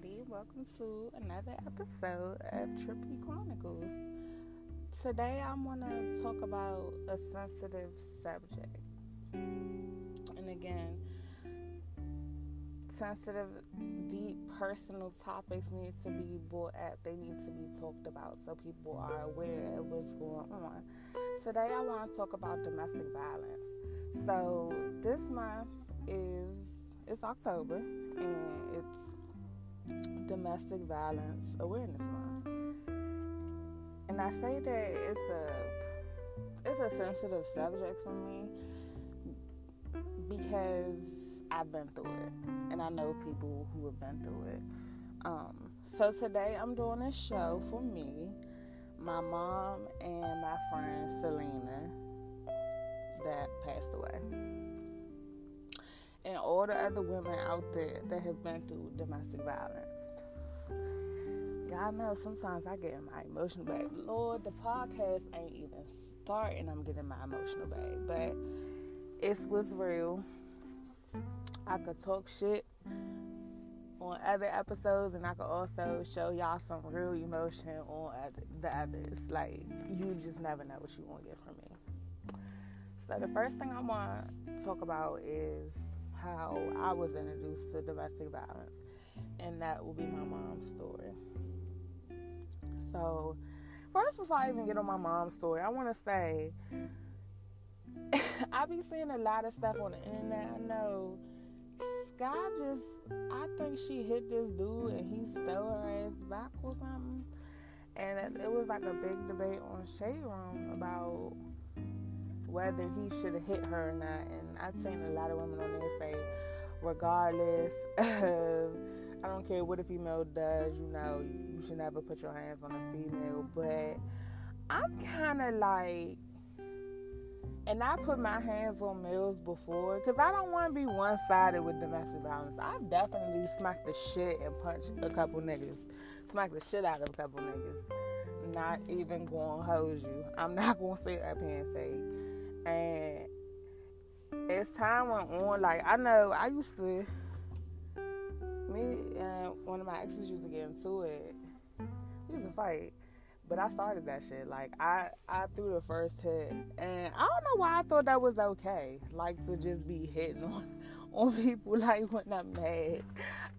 everybody. Welcome to another episode of Trippy Chronicles. Today, I want to talk about a sensitive subject. And again, sensitive, deep, personal topics need to be brought up. They need to be talked about so people are aware of what's going on. Today, I want to talk about domestic violence. So, this month is it's October and it's Domestic Violence Awareness Month. And I say that it's a it's a sensitive subject for me because I've been through it and I know people who have been through it. Um, so today I'm doing a show for me, my mom, and my friend Selena that passed away and all the other women out there that have been through domestic violence. Y'all know sometimes I get in my emotional bag. Lord, the podcast ain't even starting. I'm getting my emotional bag, but it's was real. I could talk shit on other episodes, and I could also show y'all some real emotion on other, the others. Like you just never know what you to get from me. So the first thing I want to talk about is how I was introduced to domestic violence, and that will be my mom's story. So, first, before I even get on my mom's story, I want to say I be seeing a lot of stuff on the internet. I know Sky just, I think she hit this dude and he stole her ass back or something. And it was like a big debate on Shade Room about whether he should have hit her or not. And I've seen a lot of women on there say, regardless I don't care what a female does, you know, you should never put your hands on a female. But I'm kind of like, and I put my hands on males before because I don't want to be one sided with domestic violence. I've definitely smacked the shit and punched a couple niggas, smacked the shit out of a couple niggas. Not even going to hose you. I'm not going to sit up here and say and as time went on, like I know I used to, me and one of my exes used to get into it. We used to fight, but I started that shit. Like I, I threw the first hit, and I don't know why I thought that was okay. Like to just be hitting on, on people like when I'm mad.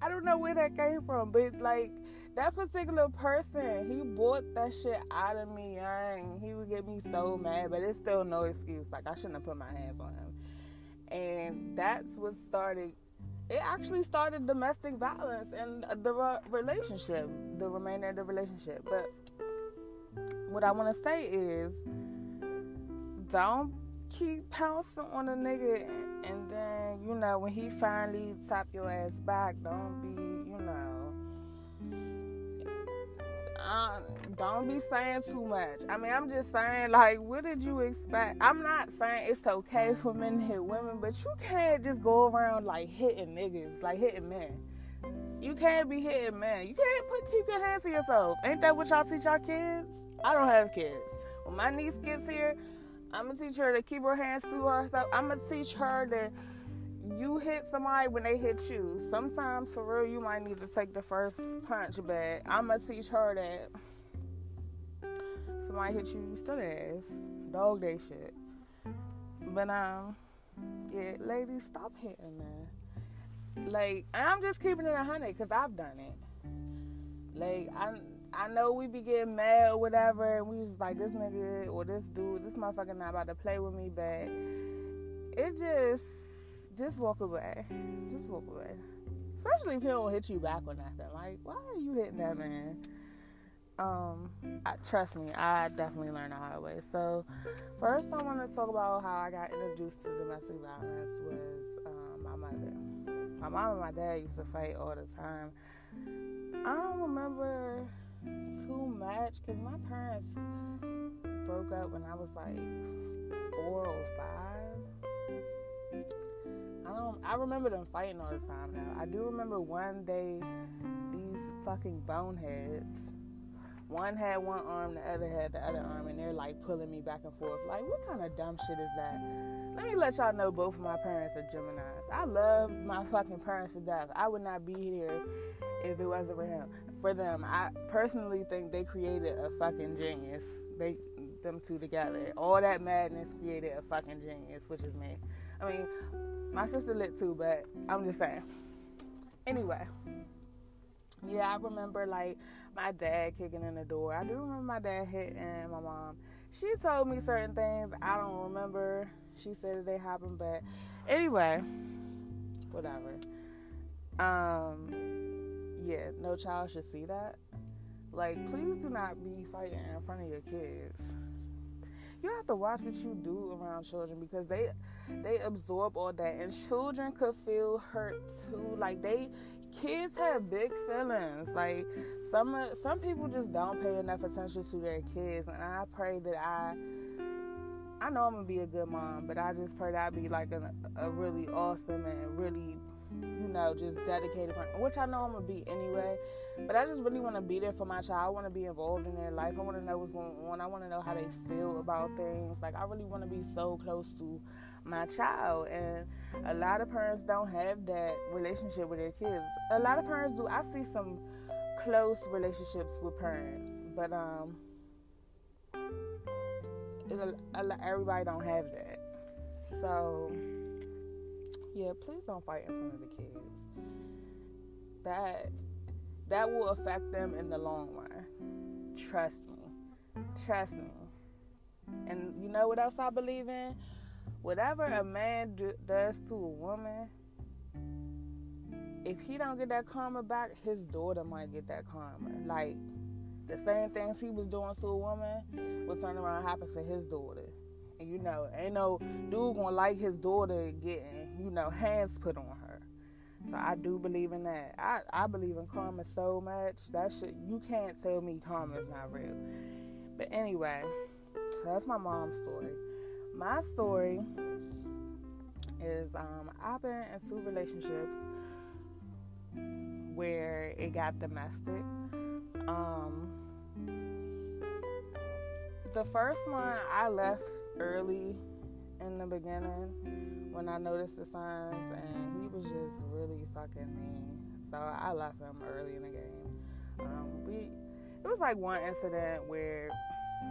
I don't know where that came from, but like that particular person, he bought that shit out of me young. He would get me so mad, but it's still no excuse. Like I shouldn't have put my hands on him. And that's what started it actually started domestic violence and the relationship, the remainder of the relationship. But what I want to say is don't keep pouncing on a nigga and then, you know, when he finally tap your ass back, don't be, you know, uh, don't be saying too much. I mean, I'm just saying, like, what did you expect? I'm not saying it's okay for men to hit women, but you can't just go around like hitting niggas, like hitting men. You can't be hitting men. You can't put keep your hands to yourself. Ain't that what y'all teach y'all kids? I don't have kids. When my niece gets here, I'm gonna teach her to keep her hands to herself. I'm gonna teach her that you hit somebody when they hit you. Sometimes for real, you might need to take the first punch, but I'm gonna teach her that somebody hit you, you still ass. Dog day shit. But um, yeah, ladies, stop hitting, man. Like, I'm just keeping it a hundred because I've done it. Like, I I know we be getting mad or whatever, and we just like this nigga or this dude, this motherfucker not about to play with me, but it just just walk away. Just walk away. Especially if he don't hit you back or nothing. Like, why are you hitting that man? Um, I, trust me, I definitely learned the hard way. So, first, I want to talk about how I got introduced to domestic violence was um, my mother. My mom and my dad used to fight all the time. I don't remember too much because my parents broke up when I was like four or five. I don't. I remember them fighting all the time. Now I do remember one day these fucking boneheads. One had one arm, the other had the other arm, and they're like pulling me back and forth. Like, what kind of dumb shit is that? let me let y'all know both of my parents are Geminis. I love my fucking parents to death. I would not be here if it wasn't for him. For them, I personally think they created a fucking genius. They them two together. All that madness created a fucking genius, which is me. I mean, my sister lit too, but I'm just saying. Anyway, yeah, I remember like my dad kicking in the door. I do remember my dad hitting my mom. She told me certain things I don't remember. She said they happened, but anyway, whatever. Um, yeah, no child should see that. Like, please do not be fighting in front of your kids. You have to watch what you do around children because they they absorb all that, and children could feel hurt too. Like they kids have big feelings. Like some some people just don't pay enough attention to their kids, and I pray that I. I know I'm gonna be a good mom, but I just pray that I be like a, a really awesome and really, you know, just dedicated, which I know I'm gonna be anyway. But I just really want to be there for my child. I want to be involved in their life. I want to know what's going on. I want to know how they feel about things. Like I really want to be so close to my child. And a lot of parents don't have that relationship with their kids. A lot of parents do. I see some close relationships with parents, but um, it, everybody don't have that. So yeah, please don't fight in front of the kids. That that will affect them in the long run. Trust me. Trust me. And you know what else I believe in? whatever a man do, does to a woman, if he don't get that karma back, his daughter might get that karma. Like the same things he was doing to a woman will turn around and happen to his daughter. You know, ain't no dude gonna like his daughter getting, you know, hands put on her. So I do believe in that. I, I believe in karma so much. That shit you can't tell me karma's not real. But anyway, that's my mom's story my story is um, I've been in two relationships where it got domestic. Um, the first one I left early in the beginning when I noticed the signs, and he was just really fucking mean. So I left him early in the game. Um, we it was like one incident where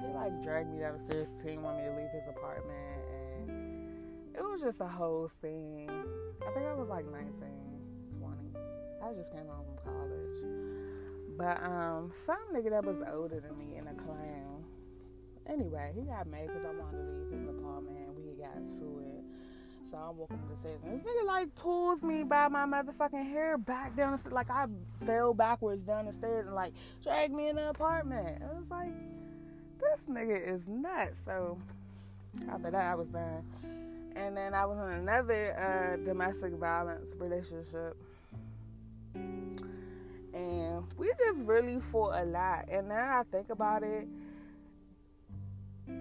he like dragged me down the stairs to want me to leave his apartment and it was just a whole scene. I think I was like 19, 20. I just came home from college. But um some nigga that was older than me in a clown. Anyway, he got mad because I wanted to leave his apartment. We got into it. So I'm walking up the and this nigga like pulls me by my motherfucking hair back down the stairs. Like I fell backwards down the stairs and like dragged me in the apartment. It was like this nigga is nuts. So after that, I was done. And then I was in another uh, domestic violence relationship. And we just really fought a lot. And now I think about it,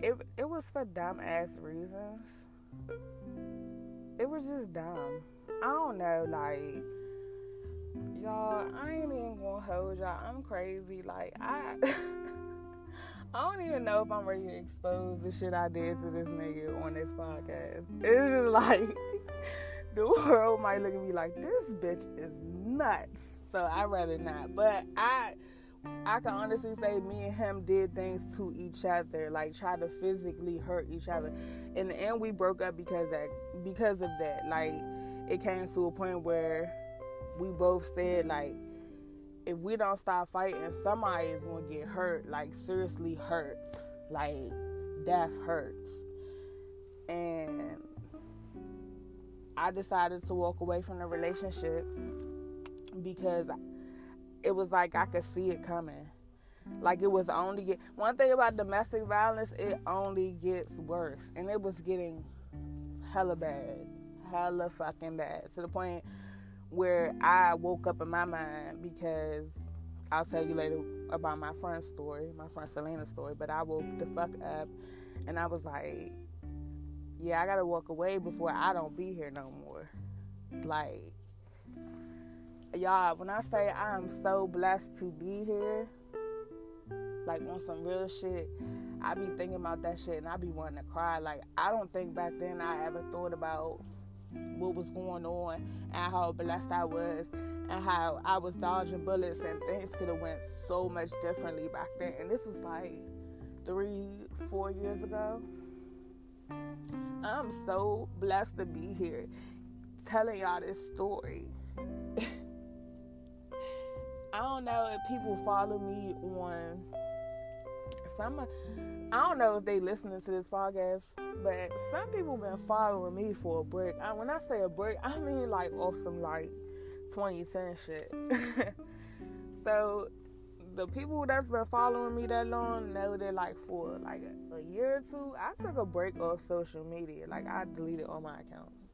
it it was for dumb ass reasons. It was just dumb. I don't know, like y'all, I ain't even gonna hold y'all. I'm crazy. Like I I don't even know if I'm ready to expose the shit I did to this nigga on this podcast. It's just like the world might look at me like this bitch is nuts. So I'd rather not. But I I can honestly say me and him did things to each other, like try to physically hurt each other. In the end we broke up because that because of that. Like it came to a point where we both said like if we don't stop fighting, somebody is gonna get hurt, like seriously hurt, like death hurts. And I decided to walk away from the relationship because it was like I could see it coming. Like it was only get one thing about domestic violence, it only gets worse. And it was getting hella bad. Hella fucking bad. To the point where I woke up in my mind because I'll tell you later about my friend's story, my friend Selena's story, but I woke the fuck up and I was like, yeah, I gotta walk away before I don't be here no more. Like, y'all, when I say I am so blessed to be here, like on some real shit, I be thinking about that shit and I be wanting to cry. Like I don't think back then I ever thought about what was going on and how blessed I was and how I was dodging bullets and things could have went so much differently back then. And this was like three, four years ago. I'm so blessed to be here telling y'all this story. I don't know if people follow me on some I don't know if they listening to this podcast, but some people been following me for a break. I, when I say a break, I mean like off some like 2010 shit. so the people that's been following me that long know that like for like a, a year or two, I took a break off social media. Like I deleted all my accounts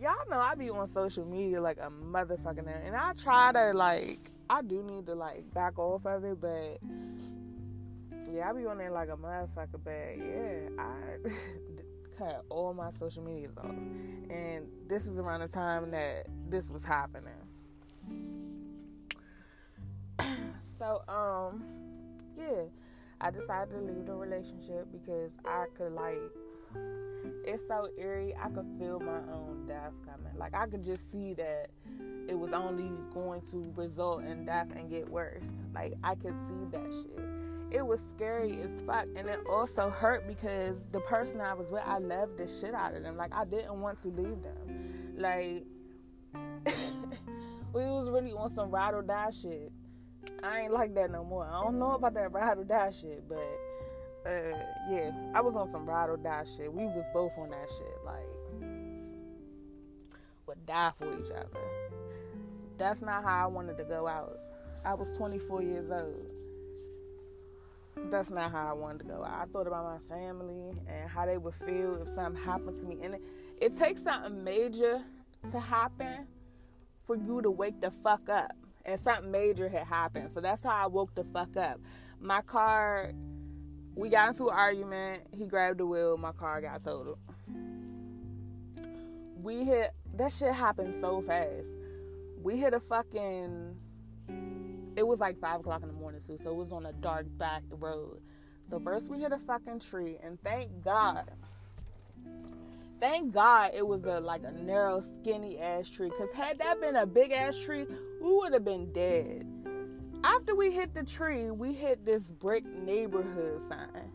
y'all know I be on social media like a motherfucking and I try to like I do need to like back off of it, but yeah, I be on there like a motherfucker. But yeah, I cut all my social medias off, and this is around the time that this was happening. so um, yeah, I decided to leave the relationship because I could like it's so eerie. I could feel my own death coming. Like I could just see that it was only going to result in death and get worse. Like I could see that shit. It was scary as fuck, and it also hurt because the person I was with, I loved the shit out of them. Like I didn't want to leave them. Like we was really on some ride or die shit. I ain't like that no more. I don't know about that ride or die shit, but uh, yeah, I was on some ride or die shit. We was both on that shit. Like, would die for each other. That's not how I wanted to go out. I was 24 years old. That's not how I wanted to go out. I thought about my family and how they would feel if something happened to me. And it, it takes something major to happen for you to wake the fuck up. And something major had happened. So that's how I woke the fuck up. My car we got into an argument. He grabbed the wheel. My car got totaled. We hit that shit happened so fast. We hit a fucking. It was like five o'clock in the morning too, so it was on a dark back road. So first we hit a fucking tree, and thank God, thank God it was a like a narrow, skinny ass tree. Cause had that been a big ass tree, we would have been dead after we hit the tree, we hit this brick neighborhood sign.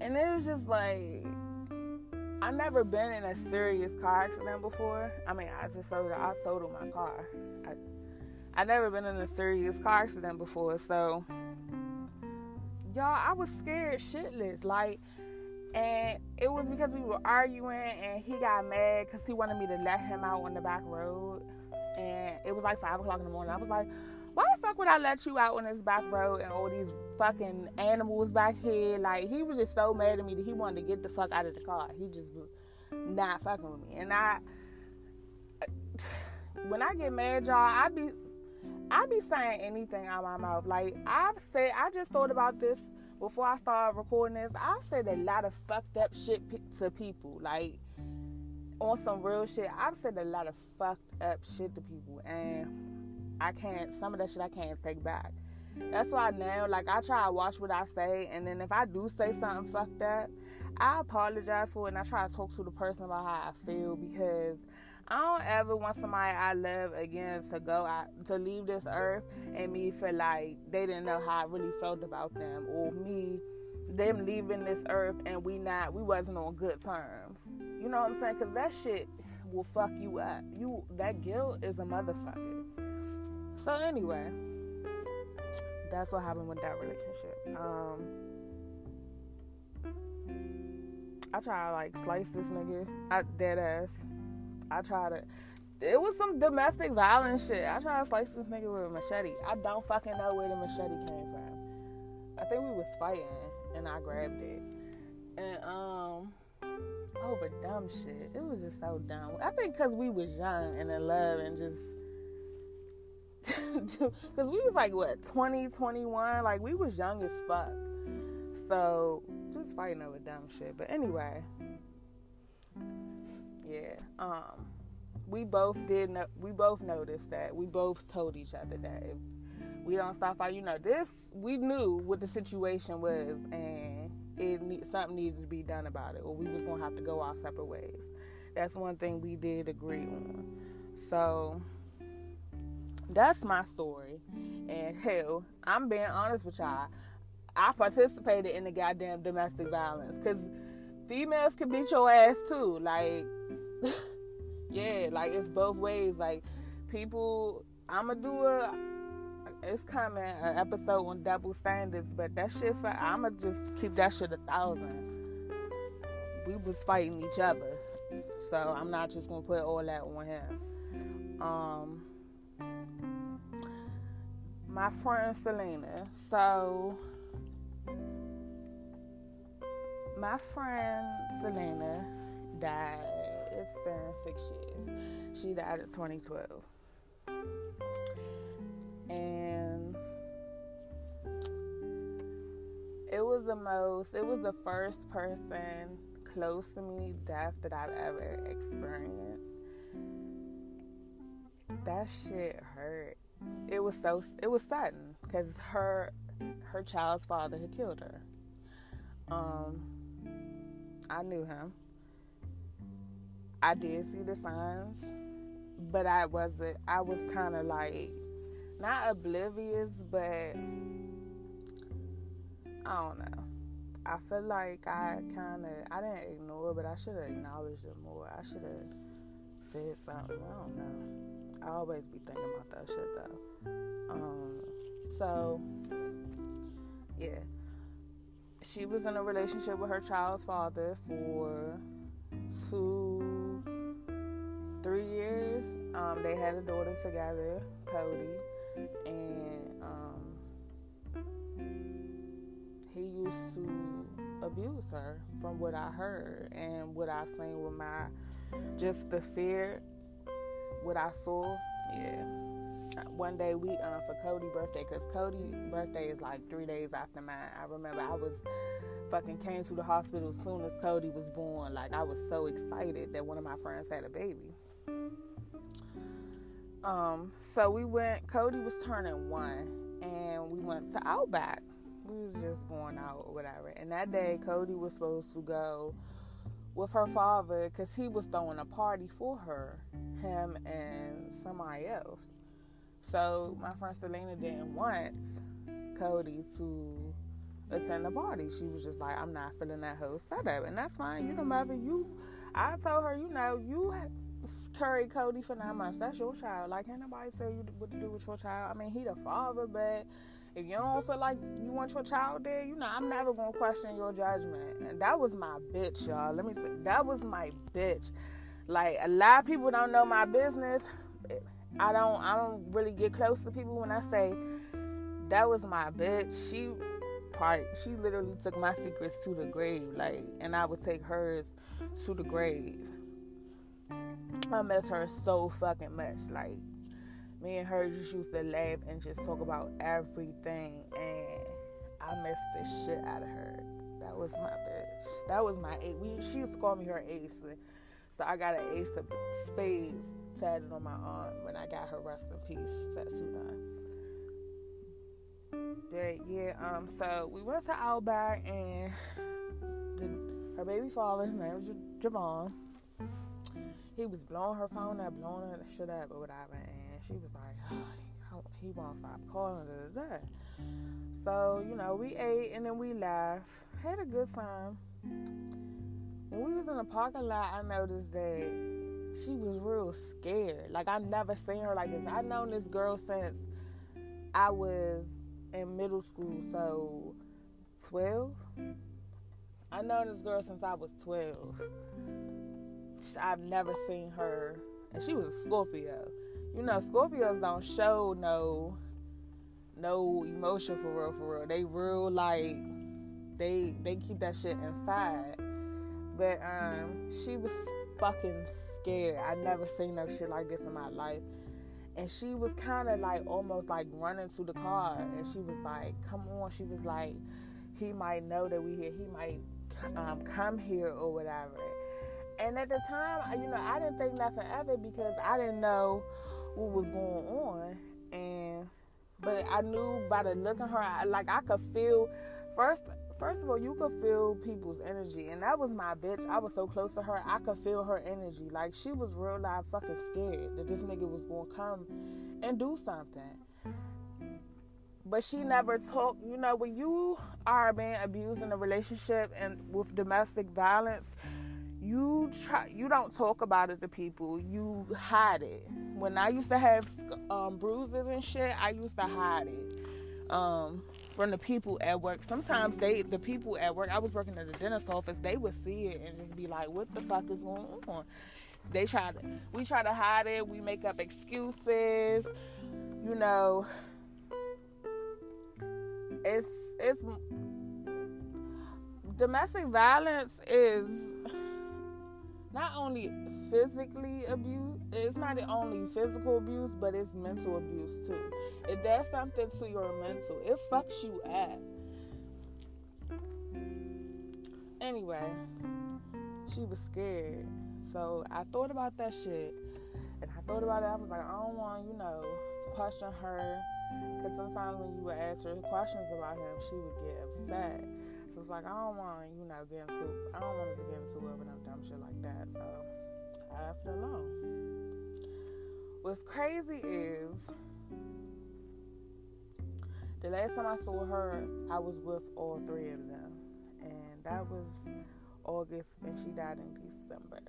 And it was just like I've never been in a serious car accident before. I mean, I just told I totaled my car. I I never been in a serious car accident before, so y'all, I was scared shitless. Like, and it was because we were arguing, and he got mad because he wanted me to let him out on the back road, and it was like five o'clock in the morning. I was like, fuck would I let you out on this back road and all these fucking animals back here? Like, he was just so mad at me that he wanted to get the fuck out of the car. He just was not fucking with me. And I, when I get mad, y'all, I be, I be saying anything out of my mouth. Like, I've said, I just thought about this before I started recording this. I've said a lot of fucked up shit to people. Like, on some real shit, I've said a lot of fucked up shit to people. And I can't some of that shit I can't take back. That's why now like I try to watch what I say and then if I do say something fucked up, I apologize for it and I try to talk to the person about how I feel because I don't ever want somebody I love again to go out to leave this earth and me feel like they didn't know how I really felt about them or me them leaving this earth and we not we wasn't on good terms. You know what I'm saying? Cause that shit will fuck you up. You that guilt is a motherfucker. So anyway, that's what happened with that relationship. Um, I try to like slice this nigga. I dead ass. I try to. It was some domestic violence shit. I try to slice this nigga with a machete. I don't fucking know where the machete came from. I think we was fighting and I grabbed it. And um over dumb shit. It was just so dumb. I think because we was young and in love and just because we was like what 20 21 like we was young as fuck so just fighting over dumb shit but anyway yeah um we both did no, we both noticed that we both told each other that if we don't stop fighting. You know, this we knew what the situation was, and it something needed to be done about it, or we was gonna have to go our separate ways. That's one thing we did agree on. So that's my story. And hell, I'm being honest with y'all. I participated in the goddamn domestic violence because females can beat your ass too. Like, yeah, like it's both ways. Like, people, I'ma do a. It's coming an episode on double standards, but that shit for I'ma just keep that shit a thousand. We was fighting each other, so I'm not just gonna put all that on him. Um, my friend Selena. So my friend Selena died. It's been six years. She died in 2012. And it was the most, it was the first person close to me death that I've ever experienced. That shit hurt. It was so, it was sudden because her, her child's father had killed her. Um, I knew him. I did see the signs, but I wasn't. I was kind of like not oblivious, but I don't know. I feel like I kind of I didn't ignore, but I should have acknowledged it more. I should have said something. I don't know. I always be thinking about that shit though. Um, so yeah she was in a relationship with her child's father for two, three years. Um, they had a daughter together, Cody, and um, he used to abuse her, from what I heard and what I've seen with my just the fear, what I saw. Yeah one day we um for Cody's birthday because Cody's birthday is like three days after mine. I remember I was fucking came to the hospital as soon as Cody was born. Like I was so excited that one of my friends had a baby. Um, so we went. Cody was turning one, and we went to Outback. We was just going out or whatever. And that day, Cody was supposed to go with her father because he was throwing a party for her, him and somebody else. So my friend Selena didn't want Cody to attend the party. She was just like, I'm not feeling that whole setup. And that's fine. You know, mother, you, I told her, you know, you carry Cody for nine months. That's your child. Like, can't nobody tell you what to do with your child. I mean, he the father, but if you don't feel like you want your child there, you know, I'm never gonna question your judgment. And that was my bitch, y'all. Let me say, that was my bitch. Like, a lot of people don't know my business. I don't I don't really get close to people when I say that was my bitch. She part she literally took my secrets to the grave, like and I would take hers to the grave. I miss her so fucking much. Like me and her just used to laugh and just talk about everything and I missed the shit out of her. That was my bitch. That was my ace. We, she used to call me her ace. So I got an ace of spades tatted on my arm when I got her rest in peace tattoo done. But yeah, um, so we went to Outback and the, her baby father, his name was Javon. He was blowing her phone up, blowing her shit up or whatever, and she was like, he won't stop calling. Da, da, da. So you know, we ate and then we laughed, had a good time. When we was in the parking lot, I noticed that she was real scared. Like I never seen her like this. I known this girl since I was in middle school, so twelve. I known this girl since I was twelve. I've never seen her, and she was a Scorpio. You know, Scorpios don't show no no emotion for real, for real. They real like they they keep that shit inside. But um, she was fucking scared. I never seen no shit like this in my life. And she was kind of like almost like running to the car. And she was like, come on. She was like, he might know that we here. He might um, come here or whatever. And at the time, you know, I didn't think nothing of it because I didn't know what was going on. And But I knew by the look in her eye, like I could feel first first of all, you could feel people's energy. And that was my bitch. I was so close to her, I could feel her energy. Like she was real life fucking scared that this nigga was gonna come and do something. But she never talked, you know, when you are being abused in a relationship and with domestic violence, you try you don't talk about it to people. You hide it. When i used to have um, bruises and shit i used to hide it um, from the people at work. Sometimes they the people at work i was working at the dentist office they would see it and just be like what the fuck is going on? They try to we try to hide it. We make up excuses. You know it's it's domestic violence is not only physically abuse, it's not only physical abuse, but it's mental abuse too. It does something to your mental, it fucks you up. Anyway, she was scared. So I thought about that shit. And I thought about it. I was like, I don't want, you know, question her. Because sometimes when you would ask her questions about him, she would get upset. It's like I don't want you know get into I don't want us to get into with no dumb shit like that. So I left it alone. What's crazy is the last time I saw her, I was with all three of them, and that was August, and she died in December.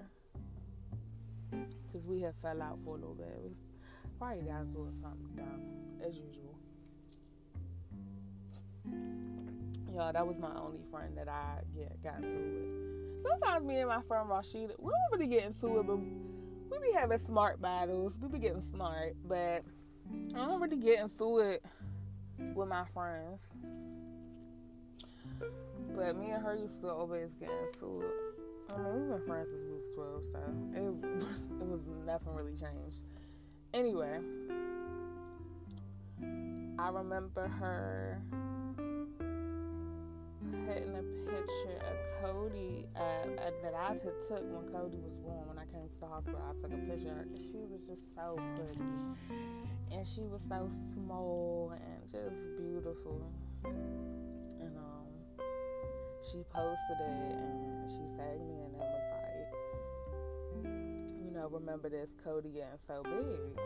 Cause we had fell out for a little bit. It was probably got into something dumb as usual. Y'all, that was my only friend that I get got into it. Sometimes me and my friend Rashida, we don't really get into it, but we be having smart battles. We be getting smart, but I don't really get into it with my friends. But me and her used to always get into it. I mean, we've been friends since we was 12, so it, it was nothing really changed. Anyway, I remember her putting a picture of Cody uh, uh, that I took when Cody was born. When I came to the hospital, I took a picture. She was just so pretty, and she was so small and just beautiful. And um, she posted it, and she tagged me, and it was like, you know, remember this Cody getting so big.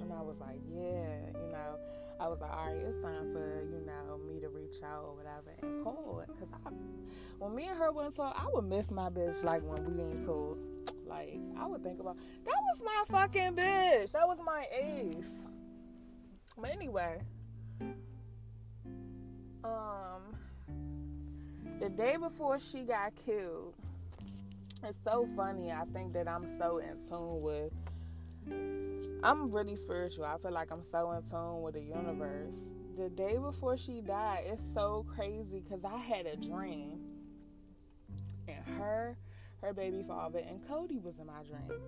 And I was like, yeah, you know, I was like, all right, it's time for, you know, me to reach out or whatever and call. Because I, when me and her went so I would miss my bitch like when we ain't so, like, I would think about, that was my fucking bitch. That was my ace. But anyway, um, the day before she got killed, it's so funny. I think that I'm so in tune with I'm really spiritual. I feel like I'm so in tune with the universe. The day before she died, it's so crazy because I had a dream. And her, her baby father, and Cody was in my dream.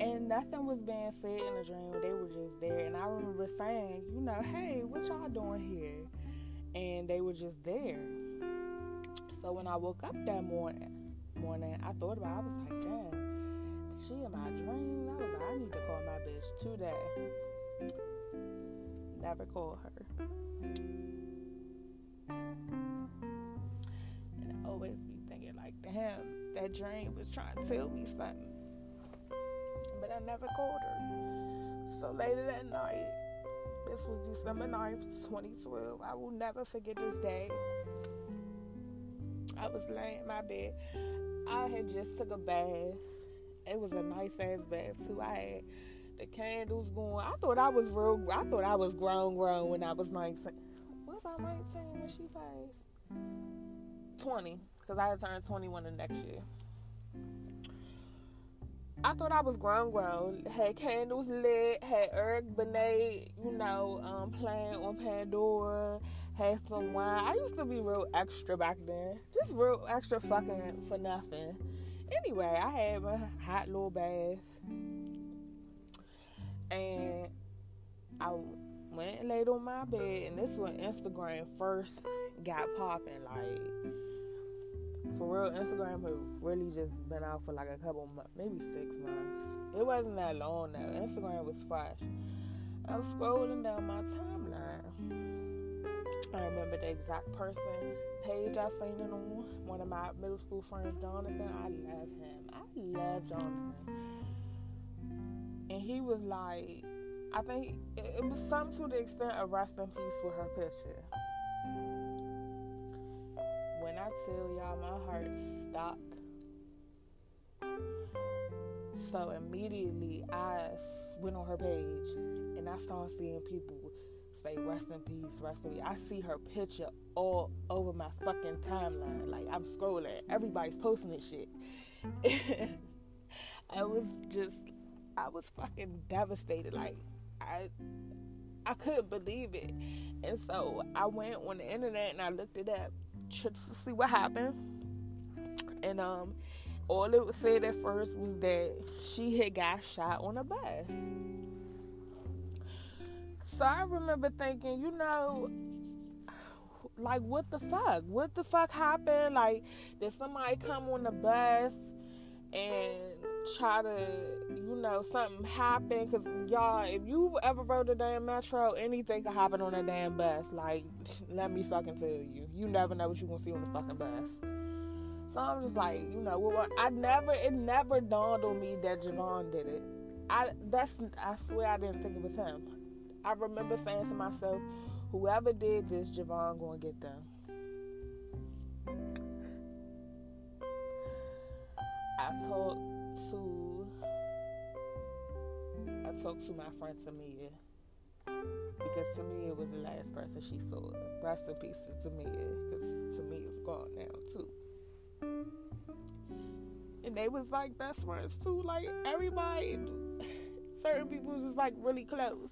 And nothing was being said in the dream. They were just there. And I remember saying, you know, hey, what y'all doing here? And they were just there. So when I woke up that morning, morning, I thought about it. I was like, damn she in my dreams. I was like, I need to call my bitch today. Never call her. And I always be thinking like, damn, that dream was trying to tell me something. But I never called her. So later that night, this was December 9th, 2012. I will never forget this day. I was laying in my bed. I had just took a bath it was a nice ass bath too. I had the candles going. I thought I was real. I thought I was grown, grown when I was nineteen. Was I nineteen when she passed? Twenty, because I had turned twenty-one the next year. I thought I was grown, grown. Had candles lit. Had Eric Benet, you know, um, playing on Pandora. Had some wine. I used to be real extra back then. Just real extra fucking for nothing. Anyway, I had a hot little bath. And I went and laid on my bed. And this when Instagram first got popping. Like, for real, Instagram had really just been out for like a couple months, maybe six months. It wasn't that long though. Instagram was fresh. I'm scrolling down my timeline. I remember the exact person page I seen it on. One of my middle school friends, Jonathan. I love him. I love Jonathan. And he was like, I think it, was some to the extent of rest in peace with her picture. When I tell y'all my heart stopped. So immediately I went on her page and I started seeing people say rest in peace, rest in peace. I see her picture all over my fucking timeline. Like I'm scrolling, everybody's posting this shit. I was just, I was fucking devastated. Like I, I couldn't believe it, and so I went on the internet and I looked it up to see what happened. And um, all it said at first was that she had got shot on a bus. So I remember thinking, you know, like what the fuck? What the fuck happened? Like, did somebody come on the bus and try to, you know, something happen? Cause y'all, if you ever rode a damn metro, anything could happen on a damn bus. Like, let me fucking tell you, you never know what you gonna see on the fucking bus. So I'm just like, you know, well, I never, it never dawned on me that Javon did it. I that's, I swear I didn't think it was him. I remember saying to myself, whoever did this, Javon gonna get them. I talked to I talked to my friend Tamia because Tamia was the last person she saw. Rest in peace to Tamia because Tamia's gone now too. And they was like best friends too. Like everybody, certain people was just like really close.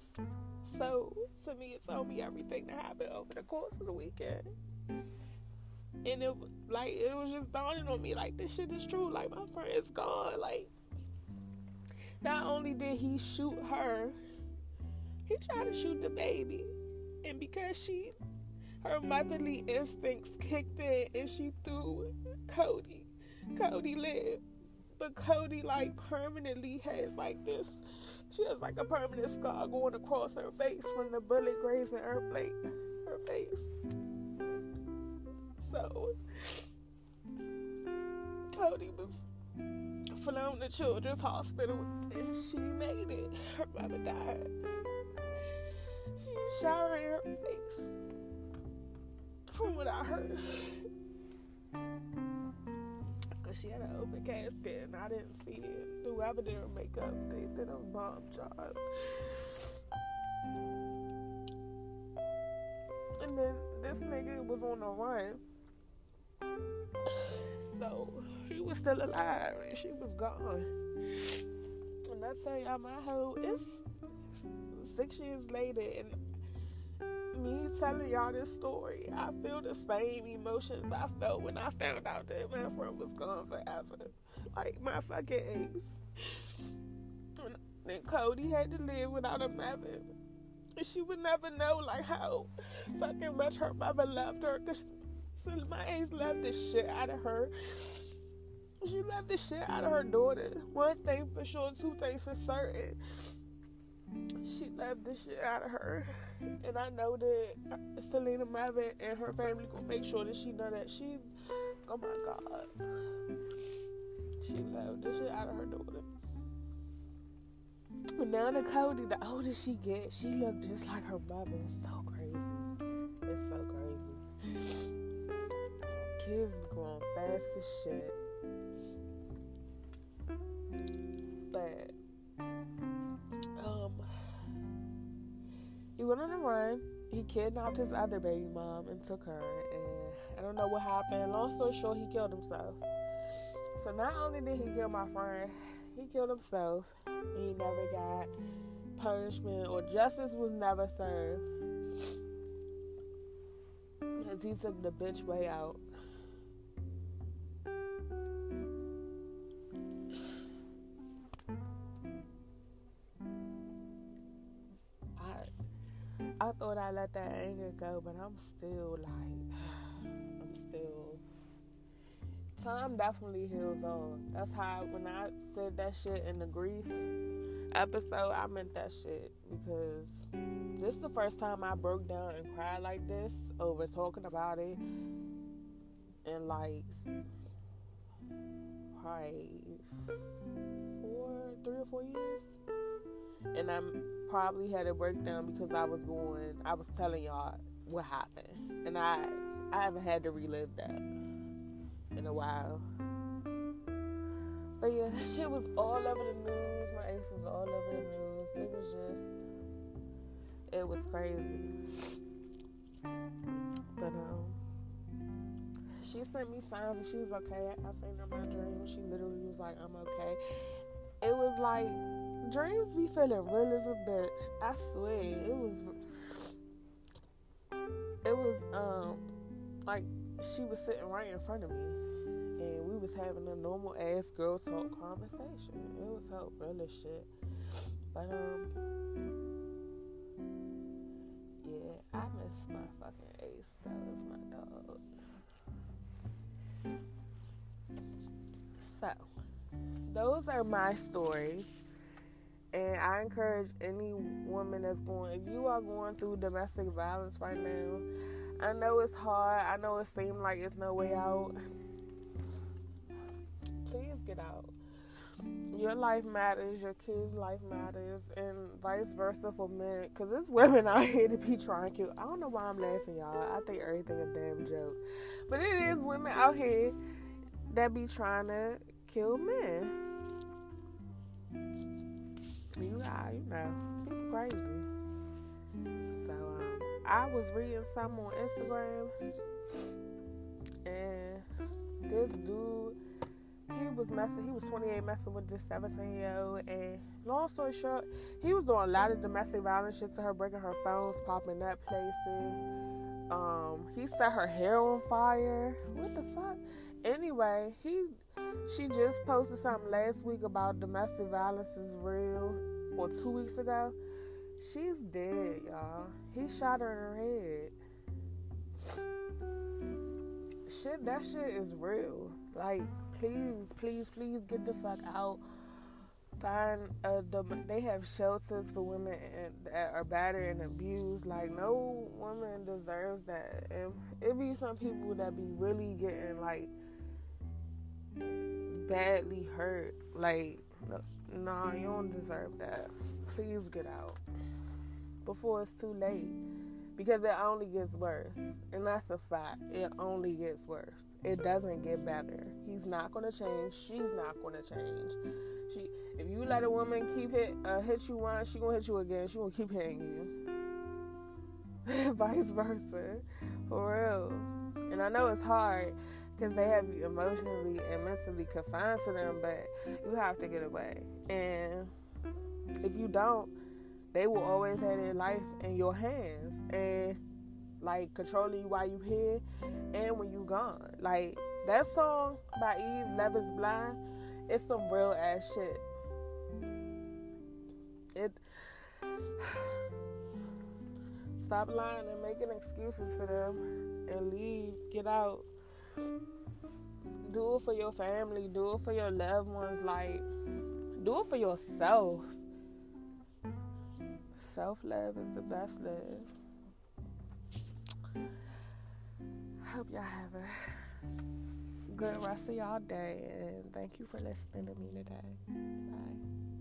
So to me, it told me everything that happened over the course of the weekend. And it like it was just dawning on me like this shit is true. Like my friend is gone. Like not only did he shoot her, he tried to shoot the baby. And because she her motherly instincts kicked in and she threw Cody. Cody lived. But Cody like permanently has like this she has like a permanent scar going across her face from the bullet grazing her plate, her face. So, Cody was flown to Children's Hospital and she made it. Her mother died. He shot in her face. From what I heard she had an open casket and I didn't see it. Whoever did her makeup, they did a bomb job. And then this nigga was on the run. So he was still alive and she was gone. And I tell y'all my whole it's six years later and me telling y'all this story, I feel the same emotions I felt when I found out that my friend was gone forever. Like my fucking ex. And then Cody had to live without a mother. And she would never know like how fucking much her mother loved her. Cause my ex loved the shit out of her. She loved the shit out of her daughter. One thing for sure, two things for certain left the shit out of her. And I know that Selena Mavin and her family gonna make sure that she know that she, oh my God, she left the shit out of her daughter. And now the Cody, the older she gets, she look just like her mother. It's so crazy. It's so crazy. Kids be growing fast as shit. But He went on a run. He kidnapped his other baby mom and took her. And I don't know what happened. Long story short, he killed himself. So not only did he kill my friend, he killed himself. He never got punishment or justice was never served. Because he took the bitch way out. I thought I let that anger go, but I'm still like, I'm still time definitely heals all. That's how when I said that shit in the grief episode, I meant that shit because this is the first time I broke down and cried like this over talking about it in like probably four, three or four years. And I'm probably had a breakdown because I was going, I was telling y'all what happened, and I I haven't had to relive that in a while. But yeah, that shit was all over the news. My ex was all over the news. It was just, it was crazy. But um, she sent me signs and she was okay. I seen her my dream. She literally was like, "I'm okay." It was like dreams be feeling real as a bitch. I swear, it was. It was um like she was sitting right in front of me and we was having a normal ass girl talk conversation. It was so real as shit. But um yeah, I miss my fucking ace. That was my dog. So those are my stories. And I encourage any woman that's going, if you are going through domestic violence right now, I know it's hard. I know it seems like it's no way out. Please get out. Your life matters, your kids' life matters, and vice versa for men. Because there's women out here to be trying to kill. I don't know why I'm laughing, y'all. I think everything a damn joke. But it is women out here that be trying to kill men. You, you know, people crazy. So I was reading some on Instagram, and this dude, he was messing. He was 28, messing with this 17 year old. And long story short, he was doing a lot of domestic violence shit to her, breaking her phones, popping up places. Um, he set her hair on fire. What the fuck? Anyway, he she just posted something last week about domestic violence is real, or two weeks ago. She's dead, y'all. He shot her in her head. Shit, that shit is real. Like, please, please, please get the fuck out. Find a, the, they have shelters for women that are battered and abused. Like, no woman deserves that. And it be some people that be really getting, like, badly hurt. Like, no, nah, you don't deserve that. Please get out before it's too late because it only gets worse. And that's a fact. It only gets worse. It doesn't get better. He's not going to change. She's not going to change. She, if you let a woman keep hit uh, hit you once, she gonna hit you again. She gonna keep hitting you. Vice versa, for real. And I know it's hard because they have you emotionally and mentally confined to them, but you have to get away. And if you don't, they will always have their life in your hands and like controlling you while you here and when you gone. Like that song by Eve, Love is Blind, it's some real ass shit. It stop lying and making excuses for them and leave, get out. Do it for your family, do it for your loved ones, like do it for yourself self love is the best love. Hope y'all have a good rest of y'all day and thank you for listening to me today. Bye.